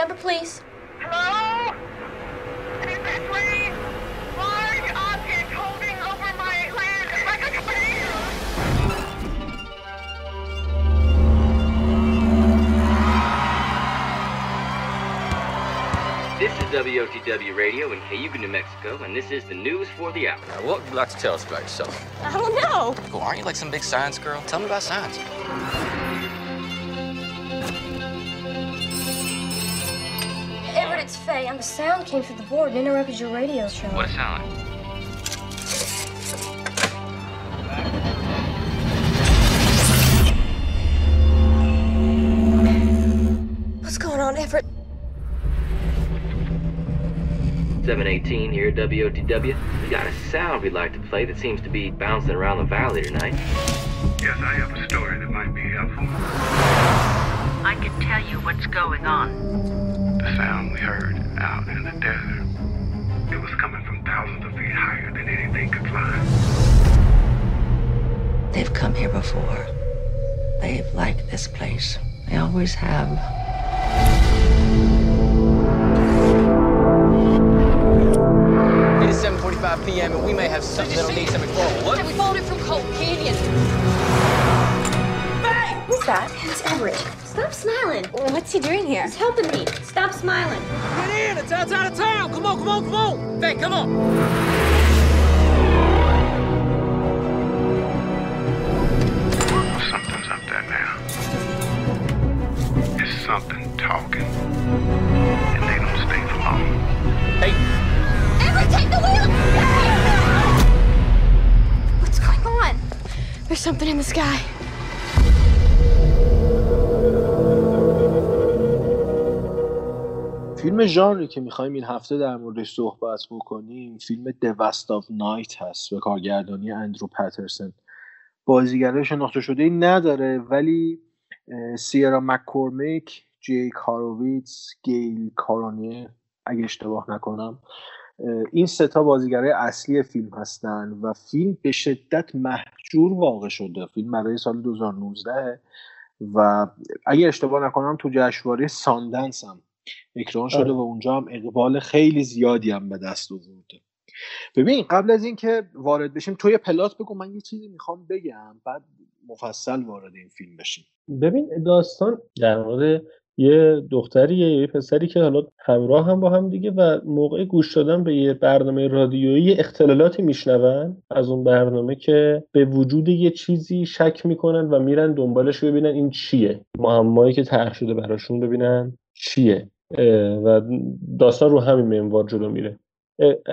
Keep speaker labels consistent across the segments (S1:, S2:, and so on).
S1: Number, please.
S2: Hello? Is this Lee? Large object holding over my land like a tornado.
S3: This is WOTW Radio in Cayuga, New Mexico, and this is the news for the hour.
S4: Now, what would you like to tell us about yourself?
S1: I don't know.
S4: Cool. Aren't you like some big science girl? Tell me about science.
S1: It's Faye. And the sound came through the board and interrupted your radio show.
S3: What it sound?
S1: What's going on, Everett?
S3: 718 here at WOTW. We got a sound we'd like to play that seems to be bouncing around the valley tonight.
S5: Yes, I have a story that might be helpful.
S6: I can tell you what's going on.
S5: The sound we heard out in the desert. It was coming from thousands of feet higher than anything could fly.
S7: They've come here before. They've liked this place. They always have.
S4: It is 7:45 p.m. and we may have something that'll need some exploring.
S8: Who's that? It's Everett. Stop smiling.
S1: What's he doing here?
S8: He's helping me. Stop smiling.
S4: Get in! It's outside of town. Come on, come on, come on. Hey, come on.
S5: Something's up there now. It's something talking. And they don't stay for long.
S4: Hey,
S1: Everett, take the wheel! What's going on? There's something in the sky.
S9: فیلم ژانری که می‌خوایم این هفته در موردش صحبت بکنیم فیلم The Vast of Night هست به کارگردانی اندرو پترسن. بازیگرای شناخته شده ای نداره ولی سیرا مککورمیک جیک هوروویتس گیل کرونائر اگه اشتباه نکنم این ستا بازیگرای اصلی فیلم هستن و فیلم به شدت محجور واقع شده. فیلم برای سال 2019 و اگه اشتباه نکنم تو جشنواره ساندنس هم اکران شده
S10: آره.
S9: و اونجا هم اقبال خیلی زیادی هم به دست آورده. ببین قبل از اینکه وارد بشیم تو یه پلات بگو من یه چیزی می‌خوام بگم بعد مفصل وارد این فیلم بشیم.
S10: ببین داستان در مورد یه دختریه یه پسری که حالا همراه هم با هم دیگه و موقع گوش دادن به یه برنامه رادیویی اختلالاتی میشنون از اون برنامه که به وجود یه چیزی شک می‌کنن و میرن دنبالش ببینن این چیه. معمایی که طرح شده براشون ببینن چیه. و داستان رو همین منوار جلو میره.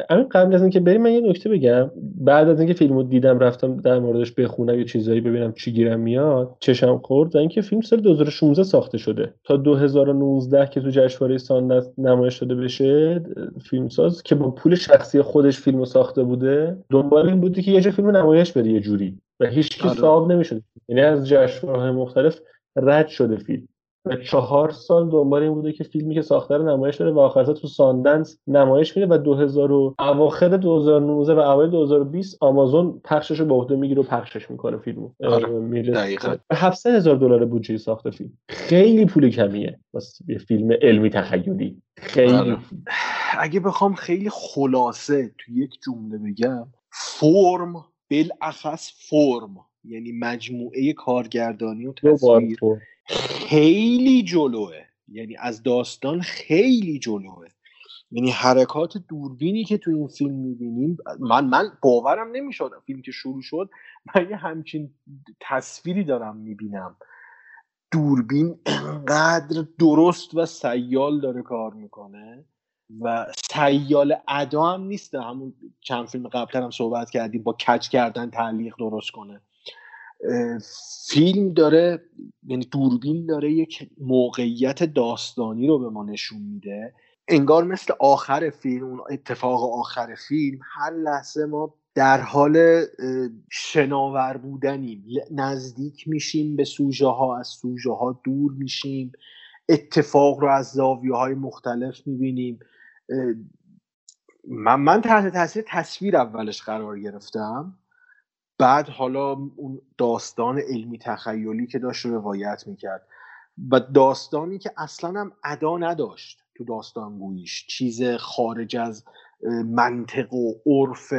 S10: همین قبل از اینکه بریم من یه نکته بگم. بعد از اینکه فیلمو دیدم رفتم در موردش بخونم یه چیزایی ببینم چی گیرم میاد چشم خورد و اینکه فیلم سال 2016 ساخته شده. تا 2019 که تو جشنواره ساندنس نمایش داده بشه فیلمساز که با پول شخصی خودش فیلمو ساخته بوده دنبال این بوده که یه جا فیلمو نمایش بده یه جوری. و هیچ کی
S9: آره.
S10: صاحب نمی‌شد. یعنی از جشنواره‌های مختلف رد شده فیلم. چهار سال دنبال این بوده که فیلمی که ساخته رو نمایش بده و آخر تو ساندنس نمایش میده و 2000 و اواخر 2019 و اوایل 2020 آمازون پخشش رو به عهده می‌گیره و پخشش می‌کنه فیلمو.
S9: آره،
S10: میره
S9: دقیقاً.
S10: 700 هزار دلار بودجه ساخت فیلم. خیلی پول کمیه. واسه یه فیلم علمی تخیلی. خیلی
S9: آره. اگه بخوام خیلی خلاصه تو یک جمله بگم فرم بالاخص فرم. یعنی مجموعه کارگردانی و تصویر. خیلی جلوه. یعنی از داستان خیلی جلوه. یعنی حرکات دوربینی که تو این فیلم می‌بینیم من من باورم نمی‌شد. فیلم که شروع شد من یه همچین تصویری دارم می‌بینم. دوربین انقدر درست و سیال داره کار می‌کنه و سیال ادا هم نیست. همون چند فیلم قبلتر هم صحبت کردیم با کج کردن تعلیق درست کنه. فیلم داره یعنی دوربین داره یک موقعیت داستانی رو به ما نشون میده. انگار مثل آخر فیلم اون اتفاق آخر فیلم هر لحظه ما در حال شناور بودنیم. نزدیک میشیم به سوژه ها از سوژه ها دور میشیم. اتفاق رو از زاویه های مختلف می‌بینیم. من, من تحت تاثیر تصویر اولش قرار گرفتم. بعد حالا اون داستان علمی تخیلی که داشت رو روایت می‌کرد. و داستانی که اصلا هم ادا نداشت تو داستان گوییش چیز خارج از منطق و عرف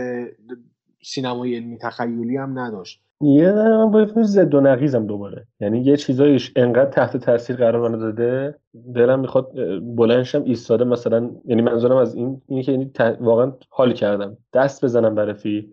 S9: سینمای علمی تخیلی هم نداشت.
S10: یه من با فیلم زد و نقیزم دوباره. یعنی یه چیزایش انقدر تحت تاثیر قرار منو داده دلم می‌خواد بلنشم ایستاده مثلا یعنی منظورم از این اینه که یعنی واقعا حال کردم. دست بزنم برای فیلم.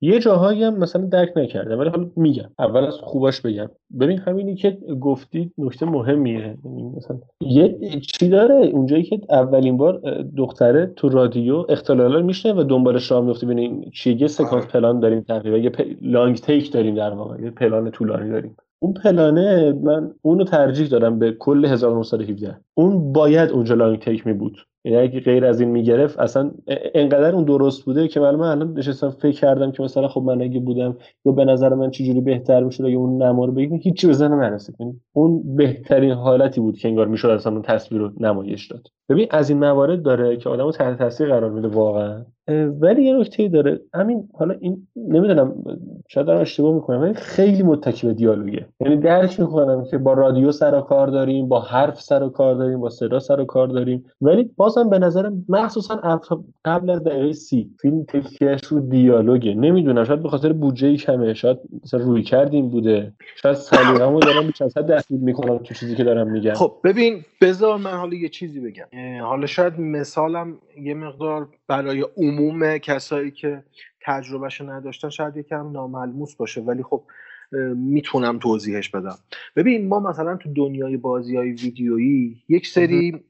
S10: یه جاهایی هم مثلا درک نکردم ولی حالا میگم. اول از خوباش بگم. ببین همینی که گفتی نکته مهمیه. یعنی مثلا یه چی داره؟ اونجایی که اولین بار دختره تو رادیو اختلالا میشنه و دنبالش راه میفته ببین چیه؟ یه سکانس پلان داریم تقریبا. یه لانگ تیک داریم در واقع. یه پلان طولانی داریم. اون پلانه من اونو ترجیح دادم به کل 1917 اون باید اونجا لانگ تیک می بود یعنی اگه غیر از این می‌گرفت اصلا انقدر اون درست بوده که من الان نشستم فکر کردم که مثلا خب من اگه بودم یا به نظر من چجوری بهتر می‌شد اگه اون نما رو بگیم هیچی ذهنم نرسید. یعنی اون بهترین حالتی بود که انگار می‌شد اصلا اون تصویر رو نمایش داد. ببین از این موارد داره که آدمو تحت تاثیر قرار میده واقعا. ولی یه نکته داره. همین حالا این نمی‌دونم شاید دارم اشتباه می‌کنم ولی خیلی متکی به دیالوگه. یعنی درک می‌کنم که با رادیو سر و کار داریم با حرف سر و کار داریم با صدا سر و کار داریم. ولی بازم به نظرم مخصوصا قبل از دقیقه سی فیلم تکیهش رو دیالوگه. نمی‌دونم شاید به خاطر بودجه کمه شاید مثلا روی کردیم بوده. شاید سلیقه‌مو دارم بیش از حد می‌کنم تو چیزی که دارم میگم.
S9: خب ببین بذار من حالا یه چیزی بگم. حالا شاید مثالم یه مقدار برای عموم کسایی که تجربهشو نداشتن شاید یکم ناملموس باشه ولی خب می‌تونم توضیحش بدم. ببین ما مثلا تو دنیای بازی های ویدیویی یک سری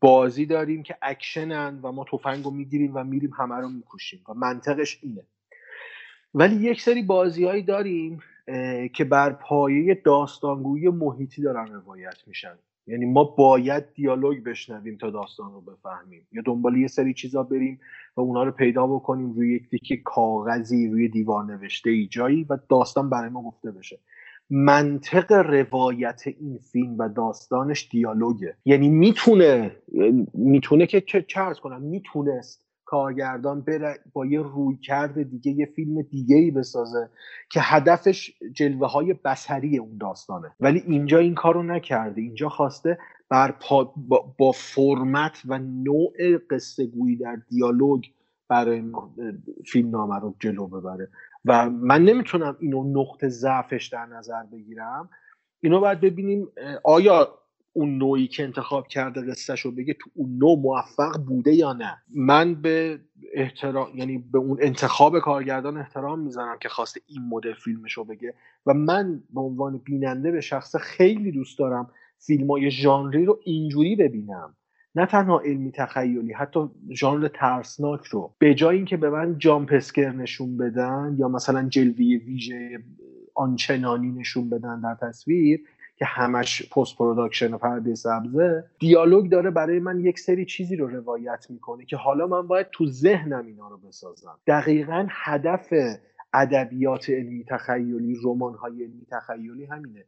S9: بازی داریم که اکشنن و ما تفنگ رو می‌گیریم و میریم همه رو می‌کشیم و منطقش اینه. ولی یک سری بازیهایی داریم که بر پایه داستانگویی محیطی دارن روایت میشن. یعنی ما باید دیالوگ بشنویم تا داستان رو بفهمیم. یا دنبال یه سری چیزا بریم و اونا رو پیدا بکنیم روی یک تیکه کاغذی روی دیوار نوشته ای جایی و داستان برای ما گفته بشه. منطق روایت این فیلم و داستانش دیالوگه. یعنی می‌تونه می‌تونه که چه کنم می‌تونست کارگردان بره با یه روی کرده دیگه یه فیلم دیگه ای بسازه که هدفش جلوه های بسری اون داستانه. ولی اینجا این کارو نکرده. اینجا خواسته بر پا با, با فرمت و نوع قصه گویی در دیالوگ برای فیلم نامه رو جلو ببره. و من نمی‌تونم اینو نقطه ضعفش در نظر بگیرم. اینو باید ببینیم آیا اون نوعی که انتخاب کرده قصهش رو بگه تو اون نوع موفق بوده یا نه. من به احترام یعنی به اون انتخاب کارگردان احترام می‌زنم که خواسته این مدل فیلمش رو بگه و من به عنوان بیننده به شخص خیلی دوست دارم فیلم های ژانری رو اینجوری ببینم. نه تنها علمی تخیلی حتی ژانر ترسناک رو. به جای اینکه به من جامپسکر نشون بدن یا مثلا جلوی ویژه آنچنانی نشون بدن در تصویر که همش post production و پرده سبزه دیالوگ داره برای من یک سری چیزی رو روایت می‌کنه که حالا من باید تو ذهنم اینا رو بسازم. دقیقا هدف ادبیات علمی تخیلی رمان های علمی تخیلی همینه.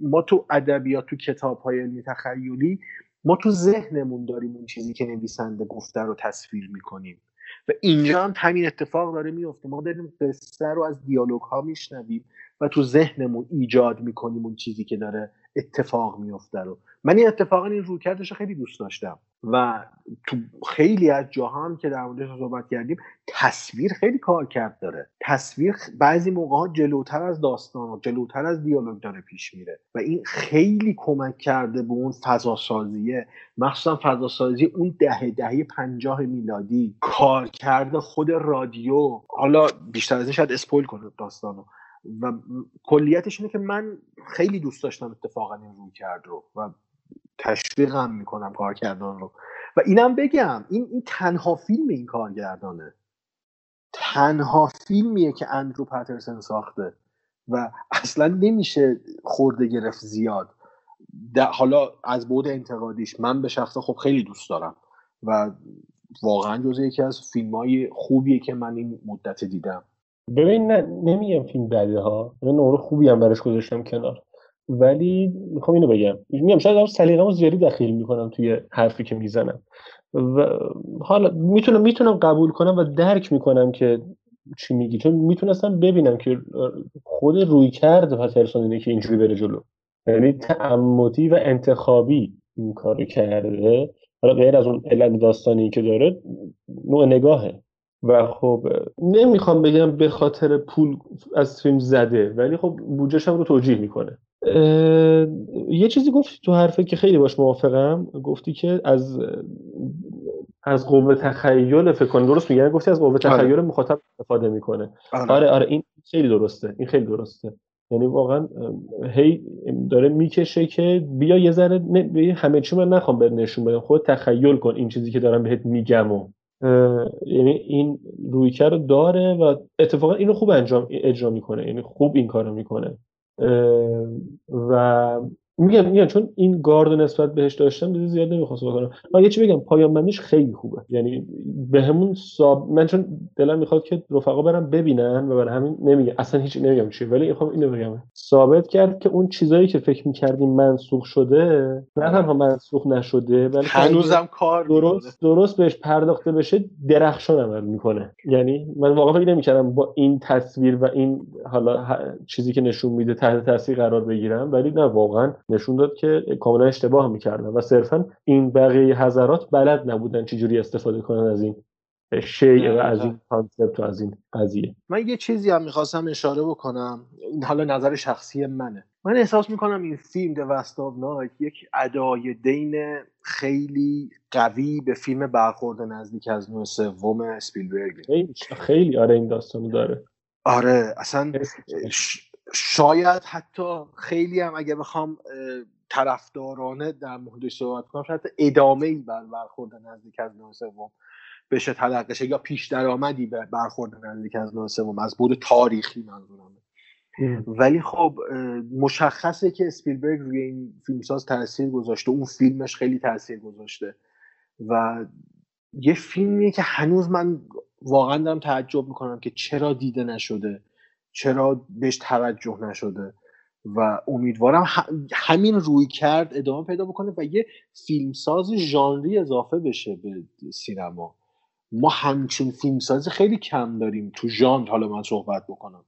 S9: ما تو ادبیات تو کتاب های علمی تخیلی ما تو ذهنمون داریم اون چیزی که نویسنده گفته رو تصویر می‌کنیم. و اینجا هم همین اتفاق داره میفته ما داریم قصه رو از دیالوگ ها میشنویم. و تو ذهنمون ایجاد می‌کنیم اون چیزی که داره اتفاق میفته رو. من این اتفاقا این رویکردش خیلی دوست داشتم. و تو خیلی از جاها که در موردش صحبت کردیم تصویر خیلی کار کرد داره. تصویر بعضی موقع ها جلوتر از داستان جلوتر از دیالوگ داره پیش میره. و این خیلی کمک کرده به اون فضا سازیه مخصوصا فضا سازی اون دهه دهه پنجاه میلادی. کار کرده خود رادیو. حالا بیشتر از این شاید اسپویل کنه داستانو. و کلیتش اینه که من خیلی دوست داشتم اتفاقا این روی کرد رو و تشویقم می‌کنم کارگردان رو. و اینم بگم این, این تنها فیلم این کارگردانه. تنها فیلمیه که اندرو پترسن ساخته و اصلا نمیشه خورده گرفت زیاد. حالا از بود انتقادیش من به شخص خب خیلی دوست دارم و واقعا جزء یکی از فیلم های خوبیه که من این مدت دیدم.
S10: ببین نه نمیگم فیلم بده ها. من نمره خوبی هم براش گذاشتم کنار. ولی می‌خوام اینو بگم. میگم شاید سلیقه‌مو زیادی دخیل می‌کنم توی حرفی که می‌زنم. و حالا می‌تونم می‌تونم قبول کنم و درک می‌کنم که چی میگی. چون می‌تونستم ببینم که خود روی کرد پترسون اینه که اینجوری بره جلو. یعنی تعمدی و انتخابی این کارو کرده. حالا غیر از اون علت داستانی که داره نوع نگاهه. و خب نمی‌خوام بگم به خاطر پول از فیلم زده ولی خب بودجهش هم رو توجیه می‌کنه. یه چیزی گفتی تو حرفه که خیلی باش موافقم. گفتی که از از قوه تخیل فکر کنم درست میگن گفتی از قوه تخیل آره. مخاطب استفاده می‌کنه. آره. آره آره این خیلی درسته. این خیلی درسته. یعنی واقعا هی داره می‌کشه که بیا یه ذره همه چی من نخوام به نشون بدم. خود تخیل کن این چیزی که دارم بهت میگم و یعنی این رویکرد داره و اتفاقا اینو خوب انجام اجرا می‌کنه یعنی خوب این کارو می‌کنه. و میگم میگم چون این گارد نسبت بهش داشتم دیگه زیاد نمی‌خواست بکنم. من یه چی بگم پایان بندیش خیلی خوبه. یعنی به همون ساب من چون دلم می‌خواد که رفقا برم ببینن و برای همین نمیگم اصلا هیچ نمیگم چی ولی می‌خوام اینو بگم. ثابت کرد که اون چیزایی که فکر می‌کردیم منسوخ شده نه تنها منسوخ نشده ولی
S9: هنوزم کار
S10: درست درست بهش پرداخته بشه درخشان عمل می‌کنه. یعنی من واقعا فکر نمی‌کردم با این تصویر و این حالا چیزی که نشون میده تحت تاثیر قرار بگیرم ولی نه واقعا نشون داد که کاملا اشتباه می‌کردن و صرفا این بقیه حضرات بلد نبودن چجوری استفاده کنن از این شیء و از این کانسپت و از این قضیه.
S9: من یه چیزی هم می‌خواستم اشاره بکنم. این حالا نظر شخصی منه. من احساس می‌کنم این فیلم د نایک یک ادای دین خیلی قوی به فیلم برخورد نزدیک از نوع سوم اسپیلبرگ
S10: خیلی خیلی. آره این داستانو داره.
S9: آره اصلا شاید حتی خیلی هم اگه بخوام طرفدارانه در موردش صحبت کنم شاید ادامه ای بر برخورد نزدیک از نوع سوم بشه تلقشه یا پیش درآمدی به برخورد نزدیک از نوع سوم از بود تاریخی منظورم ولی خب مشخصه که اسپیلبرگ روی این فیلمساز تاثیر گذاشته اون فیلمش خیلی تاثیر گذاشته و یه فیلمیه که هنوز من واقعا دارم تعجب می‌کنم که چرا دیده نشده. چرا بهش توجه نشده و امیدوارم همین روی کرد ادامه پیدا بکنه و یه فیلمساز ژانری اضافه بشه به سینما. ما همچین فیلمسازی خیلی کم داریم تو ژانر حالا من صحبت بکنم.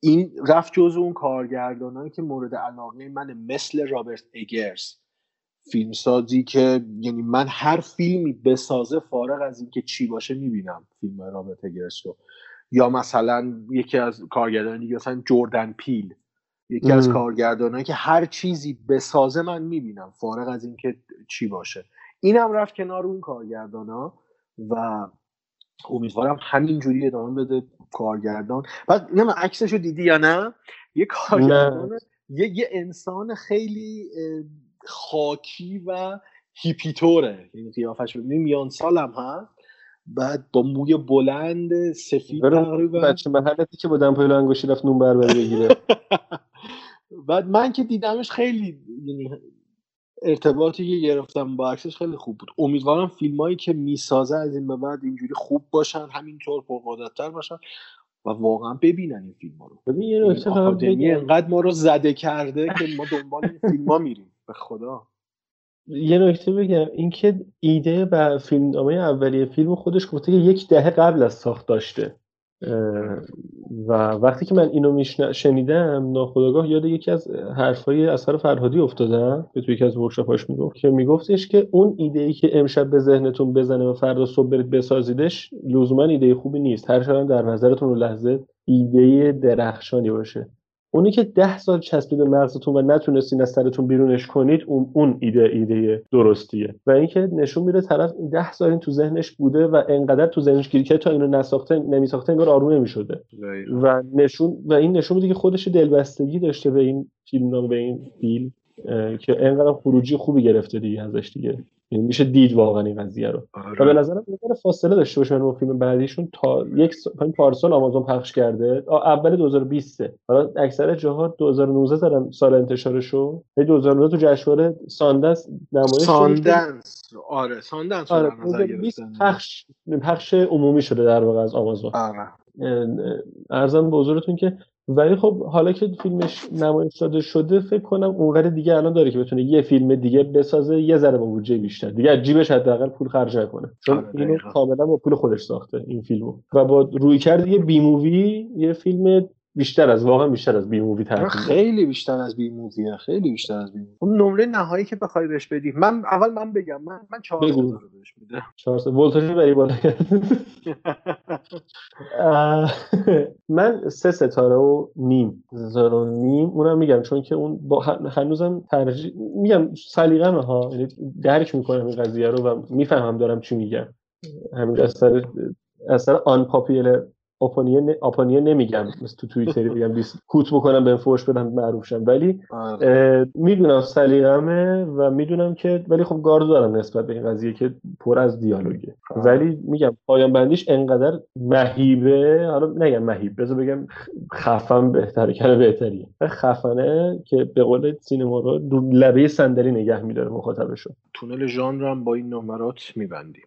S9: این رفت جز اون کارگردانایی که مورد علاقه من مثل رابرت اگرز. فیلمسازی که یعنی من هر فیلمی بسازه فارغ از اینکه چی باشه می‌بینم فیلم رابرت اگرز رو. یا مثلا یکی از کارگردان دیگه مثلا جردن پیل. یکی از کارگردانایی که هر چیزی بسازه من می‌بینم فارغ از اینکه چی باشه. اینم رفت کنار اون کارگردانا و امیدوارم همینجوری ادامه بده کارگردان. بعد نه عکسش رو دیدی یا نه؟ یه کارگردان یه, یه انسان خیلی خاکی و هیپیتوره. یعنی قیافش میان سالم هست بعد با موی بلند سفید تقریبا.
S10: بچه محلتی که با دمپایی انگوشی رفت نون بربری بگیره.
S9: بعد من که دیدمش خیلی یعنی ارتباطی که گرفتم با عکسش خیلی خوب بود. امیدوارم فیلمایی که می‌سازه از این به بعد اینجوری خوب باشن همینطور پرقدرتتر باشن و واقعا ببینن این فیلم رو.
S10: ببین یه
S9: انقدر ما رو زده کرده که ما دنبال این فیلم ها میریم. به خدا.
S10: یه نکته بگم اینکه ایده و فیلمنامه اولیه فیلم خودش گفته که یک دهه قبل از ساخت داشته. و وقتی که من اینو میشن... شنیدم ناخداگاه یاد یکی از حرفای اثر فرهادی افتادم که توی یکی از ورکشاپاش می‌گفت که میگفتش که اون ایده ای که امشب به ذهنتون بزنه و فردا صبح برید بسازیدش لزوما ایده خوبی نیست. هر در نظرتون رو لحظه ایده درخشانی باشه. اونی که ده سال چسبیده مغزتون و نتونستین از سرتون بیرونش کنید اون اون ایده ایده درستیه. و اینکه نشون میده طرف ده سال این تو ذهنش بوده و انقدر تو ذهنش گیر که تا اینو نساخته نمیساخته انگار آروم نمی‌شده. و نشون و این نشون میده که خودش دلبستگی داشته به این فیلم به این فیلم. که انقدر خروجی خوبی گرفته دیگه ازش دیگه. یعنی میشه دید واقعا این قضیه رو. آره. و به نظرم نظر فاصله داشته باشه با فیلم بعدیشون تا یک پارسال آمازون پخش کرده. اول 2020 حالا اکثر جاها 2019 دارن سال انتشارشو. 2019 تو جشنواره ساندنس نمایش
S9: ساندنس. آره ساندنس آره 2020
S10: پخش پخش عمومی شده در واقع از آمازون.
S9: آره.
S10: عرضم به حضورتون که ولی خب حالا که فیلمش نمایش داده شده فکر کنم اونقدر دیگه الان داره که بتونه یه فیلم دیگه بسازه یه ذره با بودجه بیشتر. دیگه جیبش حداقل پول خرج نکنه. چون آره اینو کاملا با پول خودش ساخته این فیلمو. و با رویکرد یه B movie یه فیلم بیشتر از واقعا بیشتر از B movie ترتیب
S9: خیلی بیشتر از B movie ه خیلی بیشتر از B movie اون نمره نهایی که بخوای بهش بدی. من اول من بگم من من 4
S10: بگو.
S9: رو بهش میدم.
S10: چهار سه ولتاژ بری بالا. من سه ستاره و نیم ستاره و نیم. اونم میگم چون که اون با هن- هنوزم ترجیح میگم سلیقمه ها. یعنی درک می‌کنم این قضیه رو و می‌فهمم دارم چی میگم. همین اثر اثر آن پاپیل اپونیه نمیگم. مثل تو توییتری بگم دیس کوت بکنم به فوش بدم معروف شم. ولی
S9: آره.
S10: می‌دونم سلیقمه و می‌دونم که ولی خب گارد دارم نسبت به این قضیه که پر از دیالوگه. ولی میگم پایان بندیش انقدر مهیبه. حالا نگم مهیب بذار بگم خفن بهتره کلمه بهتریه. خفنه که به قول سینما رو رو لبه صندلی نگه میداره مخاطبشو.
S9: تونل ژانر هم با این نمرات میبندیم.